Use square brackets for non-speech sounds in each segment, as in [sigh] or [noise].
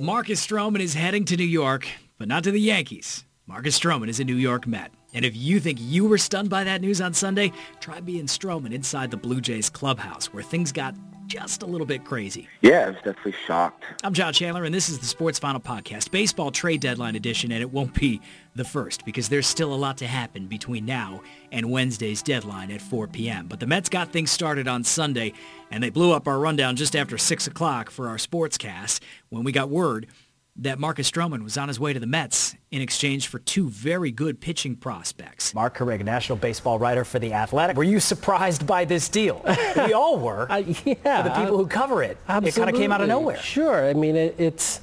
Marcus Stroman is heading to New York, but not to the Yankees. Marcus Stroman is a New York Met. And if you think you were stunned by that news on Sunday, try being Stroman inside the Blue Jays clubhouse, where things got just a little bit crazy. Yeah, I was definitely shocked. I'm John Chandler, and this is the Sports Final Podcast, baseball trade deadline edition, and it won't be the first because there's still a lot to happen between now and Wednesday's deadline at 4 p.m. But the Mets got things started on Sunday, and they blew up our rundown just after 6 o'clock for our sportscast when we got word that Marcus Stroman was on his way to the Mets in exchange for two very good pitching prospects. Mark Carig, national baseball writer for The Athletic. Were you surprised by this deal? [laughs] we all were. Uh, yeah. For the people who cover it. Absolutely. It kind of came out of nowhere. Sure. I mean, it, it's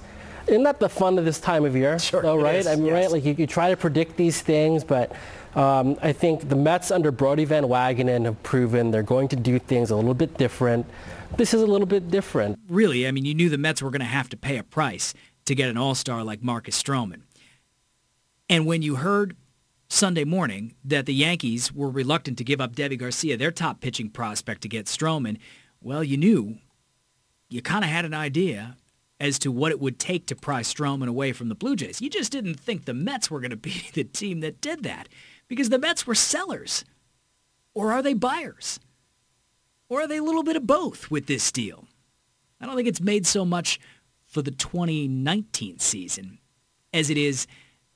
isn't that the fun of this time of year? Sure, though, right? is, I mean, yes. right? Like you, you try to predict these things, but um, I think the Mets under Brodie Van Wagenen have proven they're going to do things a little bit different. This is a little bit different. Really, I mean, you knew the Mets were going to have to pay a price to get an all-star like Marcus Stroman. And when you heard Sunday morning that the Yankees were reluctant to give up Deivi Garcia, their top pitching prospect, to get Stroman, well, you knew, you kind of had an idea as to what it would take to pry Stroman away from the Blue Jays. You just didn't think the Mets were going [laughs] to be the team that did that because the Mets were sellers. Or are they buyers? Or are they a little bit of both with this deal? I don't think it's made so much for the 2019 season as it is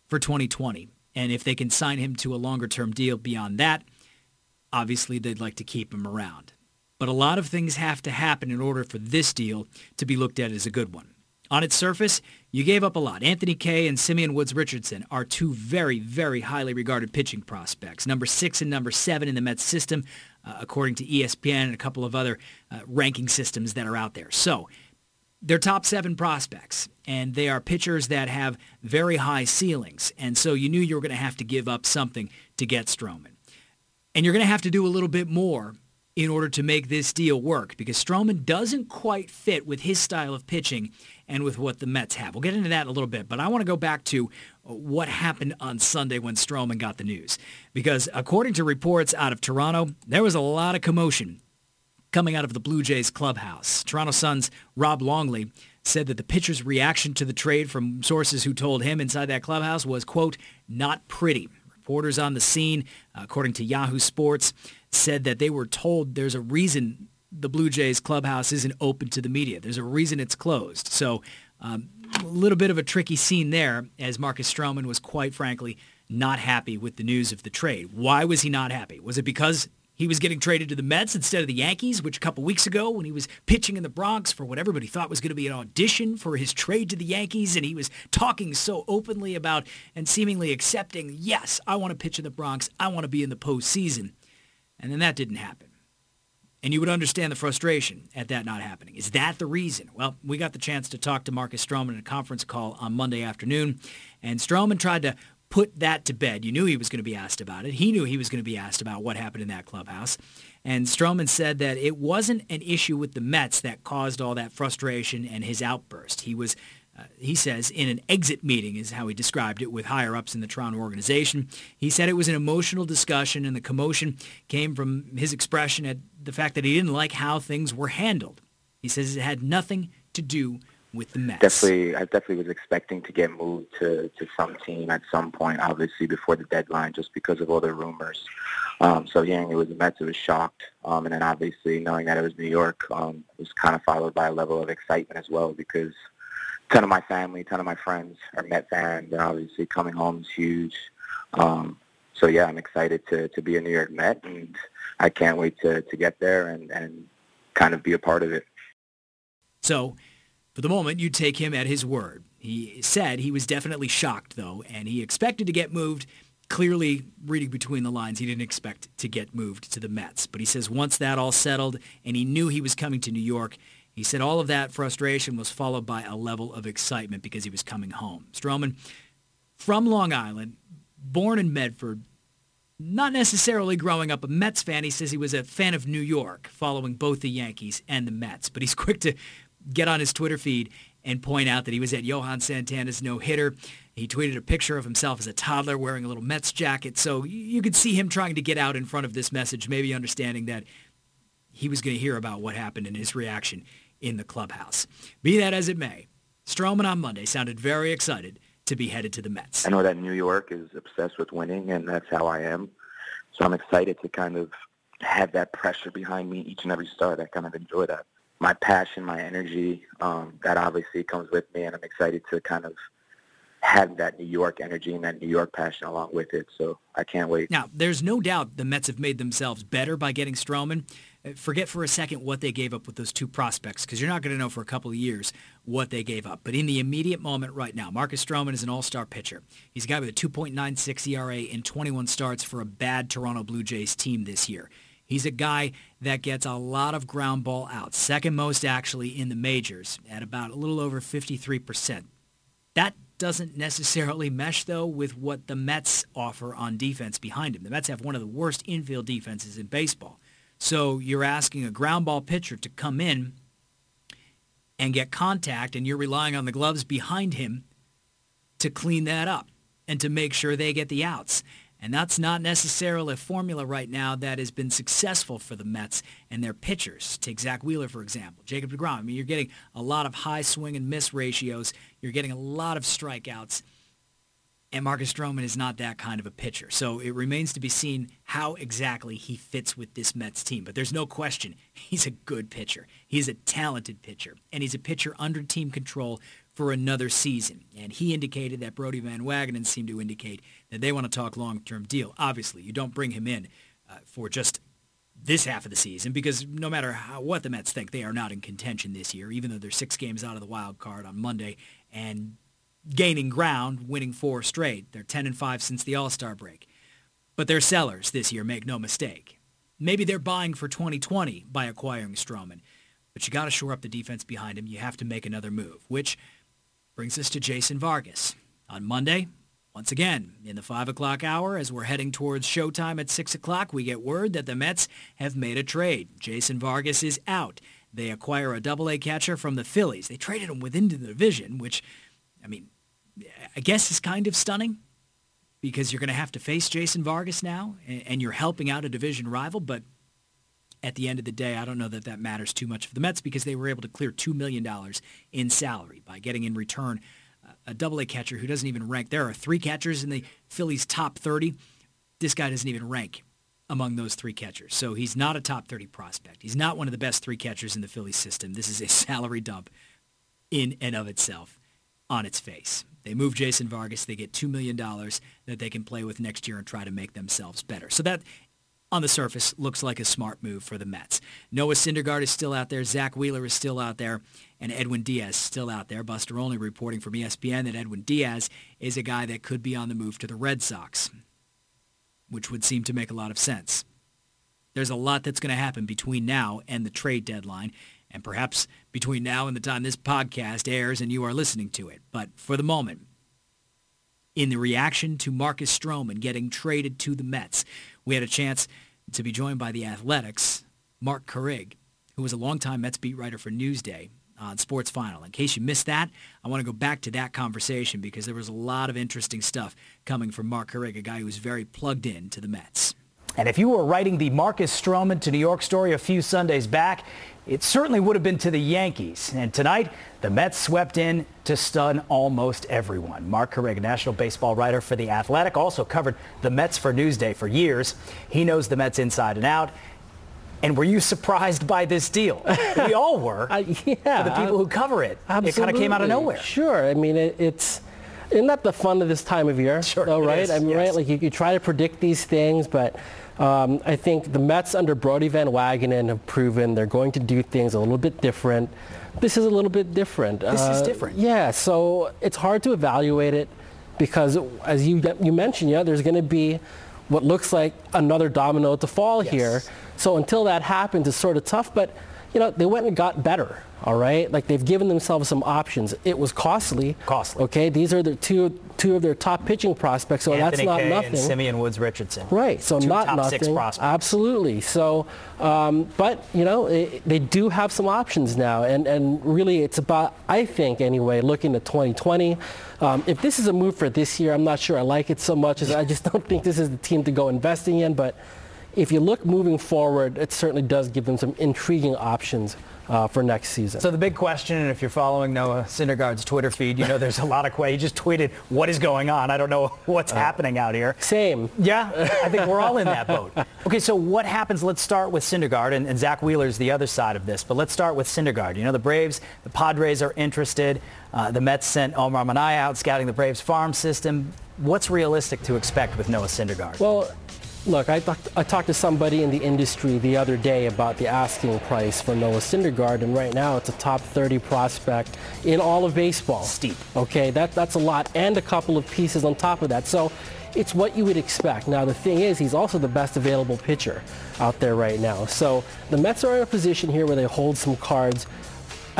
for 2020. And if they can sign him to a longer-term deal beyond that, obviously they'd like to keep him around. But a lot of things have to happen in order for this deal to be looked at as a good one. On its surface, you gave up a lot. Anthony Kay and Simeon Woods Richardson are two very, very highly regarded pitching prospects, number six and number seven in the Mets system, uh, according to ESPN and a couple of other uh, ranking systems that are out there. So they're top seven prospects, and they are pitchers that have very high ceilings. And so you knew you were going to have to give up something to get Stroman. And you're going to have to do a little bit more in order to make this deal work because Stroman doesn't quite fit with his style of pitching and with what the Mets have. We'll get into that in a little bit, but I want to go back to what happened on Sunday when Stroman got the news. Because according to reports out of Toronto, there was a lot of commotion coming out of the Blue Jays clubhouse. Toronto Sun's Rob Longley said that the pitcher's reaction to the trade from sources who told him inside that clubhouse was, quote, not pretty. Reporters on the scene, according to Yahoo Sports, said that they were told there's a reason the Blue Jays clubhouse isn't open to the media. There's a reason it's closed. So um, a little bit of a tricky scene there as Marcus Stroman was quite frankly not happy with the news of the trade. Why was he not happy? Was it because he was getting traded to the Mets instead of the Yankees, which a couple weeks ago when he was pitching in the Bronx for what everybody thought was going to be an audition for his trade to the Yankees, and he was talking so openly about and seemingly accepting, yes, I want to pitch in the Bronx. I want to be in the postseason. And then that didn't happen. And you would understand the frustration at that not happening. Is that the reason? Well, we got the chance to talk to Marcus Stroman in a conference call on Monday afternoon, and Stroman tried to put that to bed. You knew he was going to be asked about it. He knew he was going to be asked about what happened in that clubhouse. And Stroman said that it wasn't an issue with the Mets that caused all that frustration and his outburst. He was, uh, he says, in an exit meeting is how he described it with higher ups in the Toronto organization. He said it was an emotional discussion and the commotion came from his expression at the fact that he didn't like how things were handled. He says it had nothing to do with the Mets. Definitely, I definitely was expecting to get moved to, to some team at some point, obviously before the deadline, just because of all the rumors. Um, so hearing it was the Mets, it was shocked. Um, and then obviously knowing that it was New York um, was kind of followed by a level of excitement as well because a ton of my family, a ton of my friends are Met fans, and obviously coming home is huge. Um, so yeah, I'm excited to, to be a New York Met, and I can't wait to, to get there and, and kind of be a part of it. So for the moment, you take him at his word. He said he was definitely shocked, though, and he expected to get moved. Clearly, reading between the lines, he didn't expect to get moved to the Mets. But he says once that all settled and he knew he was coming to New York, he said all of that frustration was followed by a level of excitement because he was coming home. Stroman, from Long Island, born in Medford, not necessarily growing up a Mets fan. He says he was a fan of New York, following both the Yankees and the Mets. But he's [laughs] quick to get on his Twitter feed and point out that he was at Johan Santana's no-hitter. He tweeted a picture of himself as a toddler wearing a little Mets jacket. So you could see him trying to get out in front of this message, maybe understanding that he was going to hear about what happened and his reaction in the clubhouse. Be that as it may, Stroman on Monday sounded very excited to be headed to the Mets. I know that New York is obsessed with winning, and that's how I am. So I'm excited to kind of have that pressure behind me each and every start. I kind of enjoy that. My passion, my energy, um, that obviously comes with me, and I'm excited to kind of have that New York energy and that New York passion along with it. So I can't wait. Now, there's no doubt the Mets have made themselves better by getting Stroman. Uh, forget for a second what they gave up with those two prospects because you're not going to know for a couple of years what they gave up. But in the immediate moment right now, Marcus Stroman is an all-star pitcher. He's a guy with a 2.96 ERA in 21 starts for a bad Toronto Blue Jays team this year. He's a guy that gets a lot of ground ball out, second most actually in the majors at about a little over 53%. That doesn't necessarily mesh, though, with what the Mets offer on defense behind him. The Mets have one of the worst infield defenses in baseball. So you're asking a ground ball pitcher to come in and get contact, and you're relying on the gloves behind him to clean that up and to make sure they get the outs. And that's not necessarily a formula right now that has been successful for the Mets and their pitchers. Take Zack Wheeler, for example. Jacob DeGrom. I mean, you're getting a lot of high swing and miss ratios. You're getting a lot of strikeouts. And Marcus Stroman is not that kind of a pitcher. So it remains to be seen how exactly he fits with this Mets team. But there's no question he's a good pitcher. He's a talented pitcher. And he's a pitcher under team control for another season. And he indicated that Brodie Van Wagenen seemed to indicate that they want to talk long-term deal. Obviously, you don't bring him in uh, for just this half of the season because no matter how, what the Mets think, they are not in contention this year, even though they're six games out of the wild card on Monday and gaining ground, winning four straight. They're 10 and 5 since the All-Star break. But they're sellers this year, make no mistake. Maybe they're buying for 2020 by acquiring Stroman. But you got to shore up the defense behind him. You have to make another move, which brings us to Jason Vargas. On Monday, once again, in the 5 o'clock hour, as we're heading towards showtime at 6 o'clock, we get word that the Mets have made a trade. Jason Vargas is out. They acquire a double-A catcher from the Phillies. They traded him within the division, which, I mean, I guess is kind of stunning because you're going to have to face Jason Vargas now, and you're helping out a division rival, but at the end of the day, I don't know that that matters too much for the Mets because they were able to clear $2 million in salary by getting in return uh, a double-A catcher who doesn't even rank. There are three catchers in the Phillies' top 30. This guy doesn't even rank among those three catchers. So he's not a top 30 prospect. He's not one of the best three catchers in the Phillies system. This is a [laughs] salary dump in and of itself on its face. They move Jason Vargas. They get $2 million that they can play with next year and try to make themselves better. So that on the surface, looks like a smart move for the Mets. Noah Syndergaard is still out there. Zack Wheeler is still out there. And Edwin Diaz is still out there. Buster Olney reporting from ESPN that Edwin Diaz is a guy that could be on the move to the Red Sox, which would seem to make a lot of sense. There's a lot that's going to happen between now and the trade deadline, and perhaps between now and the time this podcast airs and you are listening to it. But for the moment, in the reaction to Marcus Stroman getting traded to the Mets, we had a chance to be joined by the Athletics, Mark Carig, who was a longtime Mets beat writer for Newsday on Sports Final. In case you missed that, I want to go back to that conversation because there was a lot of interesting stuff coming from Mark Carig, a guy who was very plugged in to the Mets. And if you were writing the Marcus Stroman to New York story a few Sundays back, it certainly would have been to the Yankees. And tonight, the Mets swept in to stun almost everyone. Mark Carig, national baseball writer for The Athletic, also covered the Mets for Newsday for years. He knows the Mets inside and out. And were you surprised by this deal? we [laughs] all were. Uh, yeah. For the people who cover it. Absolutely. It kind of came out of nowhere. Sure. I mean, it, it's isn't that the fun of this time of year? Sure. Though, right? I mean, yes. right? Like you, you, try to predict these things, but um, I think the Mets under Brodie Van Wagenen have proven they're going to do things a little bit different. This is a little bit different. This uh, is different. Yeah, so it's hard to evaluate it because, as you you mentioned, yeah, there's going to be what looks like another domino to fall yes. here. So until that happens, it's sort of tough. But you know, they went and got better. All right, like they've given themselves some options. It was costly. Costly. Okay, these are the two two of their top pitching prospects, so Anthony that's not Kay nothing. And Simeon Woods Richardson. Right, so two not top nothing. Six prospects. Absolutely. So, um, but you know, it, they do have some options now, and and really, it's about I think anyway, looking at 2020. Um, if this is a move for this year, I'm not sure I like it so much as I just [laughs] don't think this is the team to go investing in, but if you look moving forward, it certainly does give them some intriguing options uh, for next season. So the big question, and if you're following Noah Syndergaard's Twitter feed, you know there's a lot of questions. He just tweeted, what is going on? I don't know what's uh, happening out here. Same. Yeah, I think we're all in that [laughs] boat. Okay, so what happens? Let's start with Syndergaard, and, and Zack Wheeler's the other side of this. But let's start with Syndergaard. You know, the Braves, the Padres are interested. Uh, the Mets sent Omar Minaya out scouting the Braves farm system. What's realistic to expect with Noah Syndergaard? Well, Look, I, talked, I talked to somebody in the industry the other day about the asking price for Noah Syndergaard, and right now it's a top 30 prospect in all of baseball. Steep. Okay, that, that's a lot, and a couple of pieces on top of that. So it's what you would expect. Now, the thing is, he's also the best available pitcher out there right now. So the Mets are in a position here where they hold some cards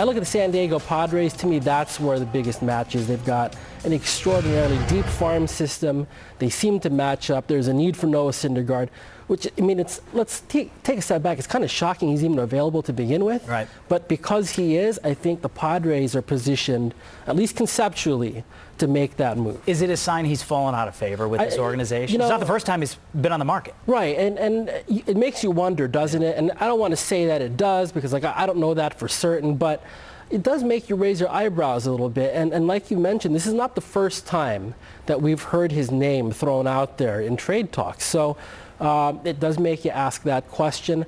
I look at the San Diego Padres. To me, that's where the biggest match is. They've got an extraordinarily deep farm system. They seem to match up. There's a need for Noah Syndergaard, which I mean, it's let's take, take a step back. It's kind of shocking he's even available to begin with. Right. But because he is, I think the Padres are positioned, at least conceptually, to make that move. Is it a sign he's fallen out of favor with this organization? You know, it's not the first time he's been on the market. Right, and, and it makes you wonder, doesn't it? And I don't want to say that it does because like I don't know that for certain, but it does make you raise your eyebrows a little bit. And, and like you mentioned, this is not the first time that we've heard his name thrown out there in trade talks. So um, it does make you ask that question.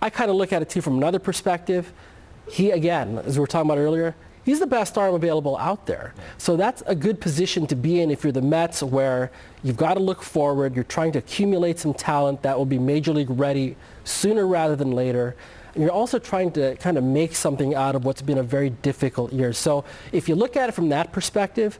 I kind of look at it too from another perspective. He, again, as we were talking about earlier, he's the best arm available out there. So that's a good position to be in if you're the Mets where you've got to look forward. You're trying to accumulate some talent that will be major league ready sooner rather than later. And you're also trying to kind of make something out of what's been a very difficult year. So if you look at it from that perspective,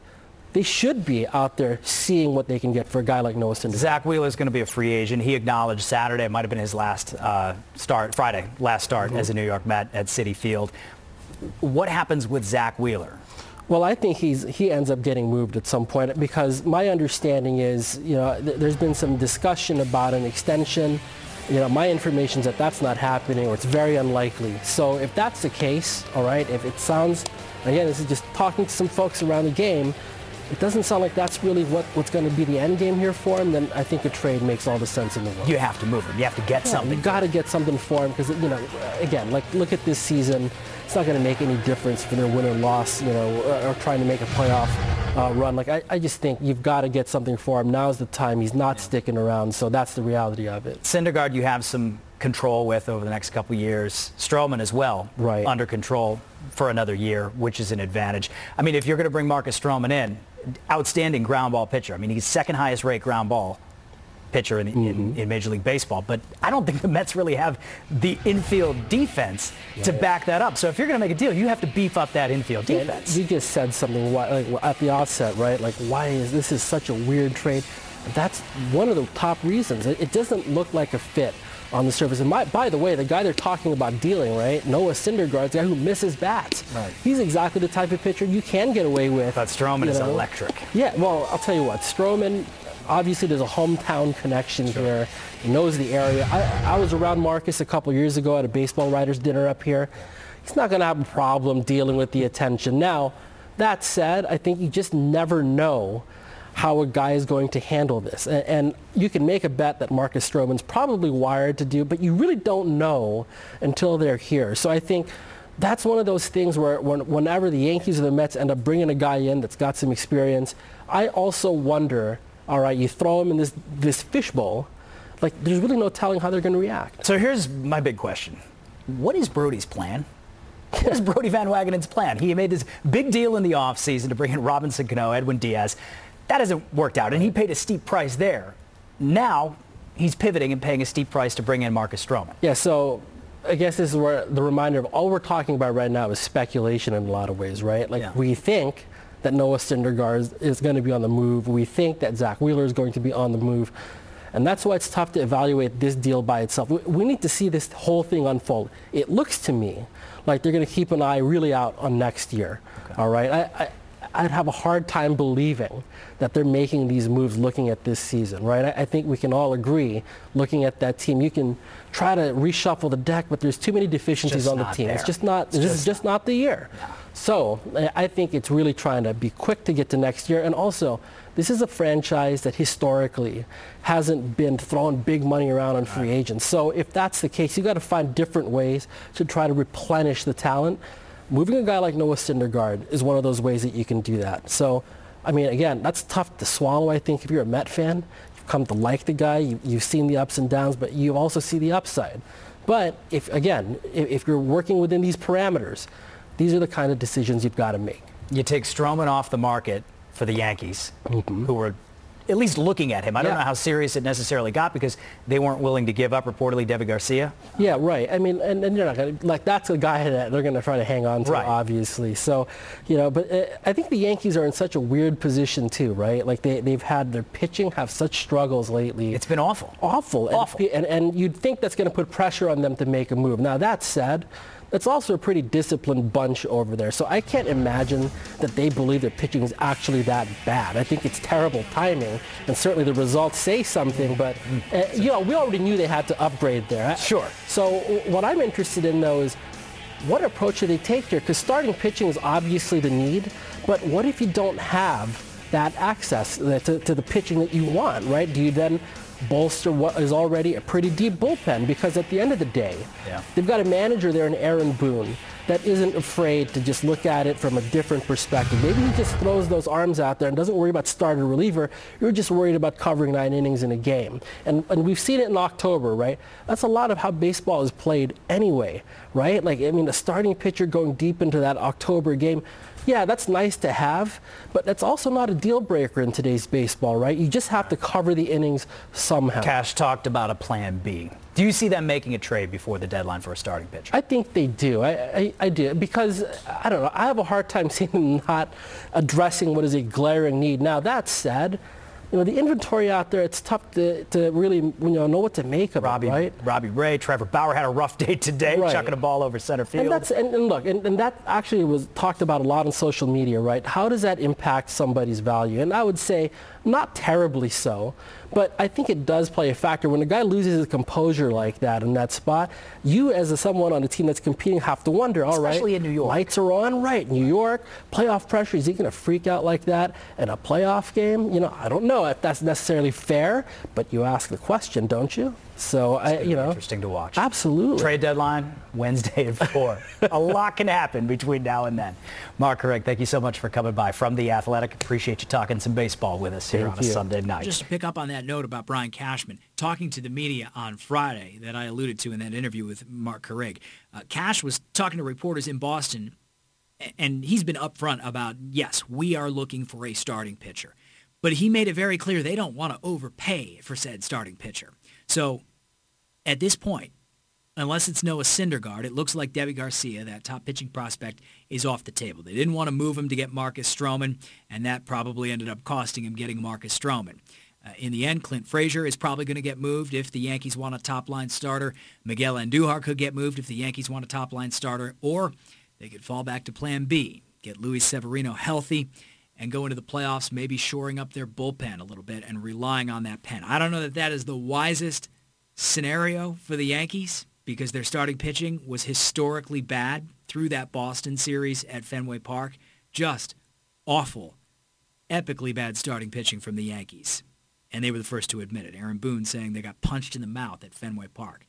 they should be out there seeing what they can get for a guy like Noah Syndergaard. Zack Wheeler is going to be a free agent. He acknowledged Saturday might have been his last uh, start, Friday, last start mm-hmm. as a New York Met at Citi Field. What happens with Zack Wheeler? Well, I think he's he ends up getting moved at some point because my understanding is, you know, th- there's been some discussion about an extension. You know, my information is that that's not happening or it's very unlikely. So if that's the case, all right, if it sounds, again, this is just talking to some folks around the game, it doesn't sound like that's really what, what's going to be the end game here for him, then I think a trade makes all the sense in the world. You have to move him. You have to get yeah, something. You got to get something for him because, you know, again, like look at this season it's not going to make any difference for their win or loss, you know, or, or trying to make a playoff uh, run. Like I, I just think you've got to get something for him. Now's the time. He's not sticking around, so that's the reality of it. Syndergaard, you have some control with over the next couple years. Stroman as well, right. under control for another year, which is an advantage. I mean, if you're going to bring Marcus Stroman in, outstanding ground ball pitcher. I mean, he's second highest rate ground ball pitcher in, mm-hmm. in, in, Major League Baseball. But I don't think the Mets really have the infield defense yeah, to yeah. back that up. So if you're going to make a deal, you have to beef up that infield defense. Yeah, you just said something like, at the outset, right? Like, why is this is such a weird trade? That's one of the top reasons. It, it doesn't look like a fit on the surface. And my, by the way, the guy they're talking about dealing, right, Noah Syndergaard, the guy who misses bats. Right. He's exactly the type of pitcher you can get away with. But Stroman is know. electric. Yeah, well, I'll tell you what, Stroman, obviously there's a hometown connection sure. here. He knows the area. I, I was around Marcus a couple years ago at a baseball writers dinner up here. He's not going to have a problem dealing with the attention. Now, that said, I think you just never know how a guy is going to handle this. And, and, you can make a bet that Marcus Stroman's probably wired to do, but you really don't know until they're here. So I think that's one of those things where when, whenever the Yankees or the Mets end up bringing a guy in that's got some experience, I also wonder all right, you throw them in this, this fishbowl, like there's really no telling how they're going to react. So here's my big question. What is Brodie's plan? What is [laughs] Brodie Van Wagenen's plan? He made this big deal in the offseason to bring in Robinson Cano, Edwin Diaz. That hasn't worked out, and he paid a steep price there. Now he's pivoting and paying a steep price to bring in Marcus Stroman. Yeah, so I guess this is where the reminder of all we're talking about right now is speculation in a lot of ways, right? Like yeah. we think that Noah Syndergaard is going to be on the move. We think that Zack Wheeler is going to be on the move. And that's why it's tough to evaluate this deal by itself. We need to see this whole thing unfold. It looks to me like they're going to keep an eye really out on next year. Okay. All right. I, I, I'd have a hard time believing that they're making these moves looking at this season, right? I, I think we can all agree, looking at that team, you can try to reshuffle the deck, but there's too many deficiencies on the team. There. It's just not. It's this just is just not the year. So I think it's really trying to be quick to get to next year, and also this is a franchise that historically hasn't been throwing big money around on free agents. So if that's the case, you've got to find different ways to try to replenish the talent. Moving a guy like Noah Syndergaard is one of those ways that you can do that. So, I mean, again, that's tough to swallow. I think if you're a Met fan, you've come to like the guy. You, you've seen the ups and downs, but you also see the upside. But if again, if, if you're working within these parameters, these are the kind of decisions you've got to make. You take Stroman off the market for the Yankees, mm-hmm. who were at least looking at him. I don't know how serious it necessarily got because they weren't willing to give up reportedly Deivi Garcia. Yeah, right. I mean, and, and you're not going to, like, that's a guy that they're going to try to hang on to, right. obviously. So, you know, but uh, I think the Yankees are in such a weird position, too, right? Like, they, they've had their pitching have such struggles lately. It's been awful. Awful. Awful. And, and, and you'd think that's going to put pressure on them to make a move. Now, that said, it's also a pretty disciplined bunch over there. So I can't imagine that they believe their pitching is actually that bad. I think it's terrible timing, and certainly the results say something. But uh, you know, we already knew they had to upgrade there. Sure. So what I'm interested in though is what approach do they take here? Because starting pitching is obviously the need, but what if you don't have that access to, to the pitching that you want, right? Do you then bolster what is already a pretty deep bullpen because at the end of the day, yeah. they've got a manager there in Aaron Boone that isn't afraid to just look at it from a different perspective. Maybe he just throws those arms out there and doesn't worry about starter reliever. You're just worried about covering nine innings in a game. And, and we've seen it in October, right? That's a lot of how baseball is played anyway, right? Like, I mean, a starting pitcher going deep into that October game, yeah, that's nice to have, but that's also not a deal breaker in today's baseball, right? You just have to cover the innings somehow. Cash talked about a plan B. Do you see them making a trade before the deadline for a starting pitcher? I think they do. I, I, I, do because I don't know. I have a hard time [laughs] seeing them not addressing what is a glaring need. Now that said, you know, the inventory out there, it's tough to, to really you know, know what to make of Robbie, it, right? Robbie Ray, Trevor Bauer had a rough day today, right. chucking a ball over center field. And, that's, and, and look, and, and that actually was talked about a lot on social media, right? How does that impact somebody's value? And I would say not terribly so. But I think it does play a factor. When a guy loses his composure like that in that spot, you as a, someone on a team that's competing have to wonder, all Especially right, Especially in New York. Lights are on, right, New York, playoff pressure. Is he going to freak out like that in a playoff game? You know, I don't know if that's necessarily fair, but you ask the question, don't you? So I, you know, interesting to watch. Absolutely. Trade deadline Wednesday at four. a [laughs] lot can happen between now and then. Mark Carig, thank you so much for coming by from the Athletic. Appreciate you talking some baseball with us here thank on you. a Sunday night. Just to pick up on that note about Brian Cashman talking to the media on Friday that I alluded to in that interview with Mark Carig. Uh, Cash was talking to reporters in Boston, and he's been upfront about yes, we are looking for a starting pitcher. But he made it very clear they don't want to overpay for said starting pitcher. So at this point, unless it's Noah Syndergaard, it looks like Deivi Garcia, that top pitching prospect, is off the table. They didn't want to move him to get Marcus Stroman, and that probably ended up costing him getting Marcus Stroman. Uh, in the end, Clint Frazier is probably going to get moved if the Yankees want a top-line starter. Miguel Andujar could get moved if the Yankees want a top-line starter, or they could fall back to Plan B, get Luis Severino healthy, and go into the playoffs, maybe shoring up their bullpen a little bit and relying on that pen. I don't know that that is the wisest scenario for the Yankees because their starting pitching was historically bad through that Boston series at Fenway Park. Just awful, epically bad starting pitching from the Yankees. And they were the first to admit it. Aaron Boone saying they got punched in the mouth at Fenway Park.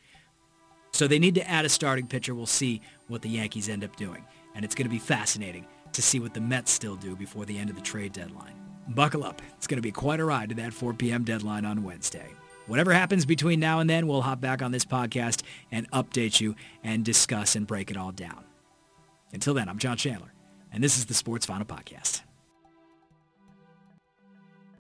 So they need to add a starting pitcher. We'll see what the Yankees end up doing. And it's going to be fascinating to see what the Mets still do before the end of the trade deadline. Buckle up. It's going to be quite a ride to that 4 p.m. deadline on Wednesday. Whatever happens between now and then, we'll hop back on this podcast and update you and discuss and break it all down. Until then, I'm John Chandler, and this is the Sports Final Podcast.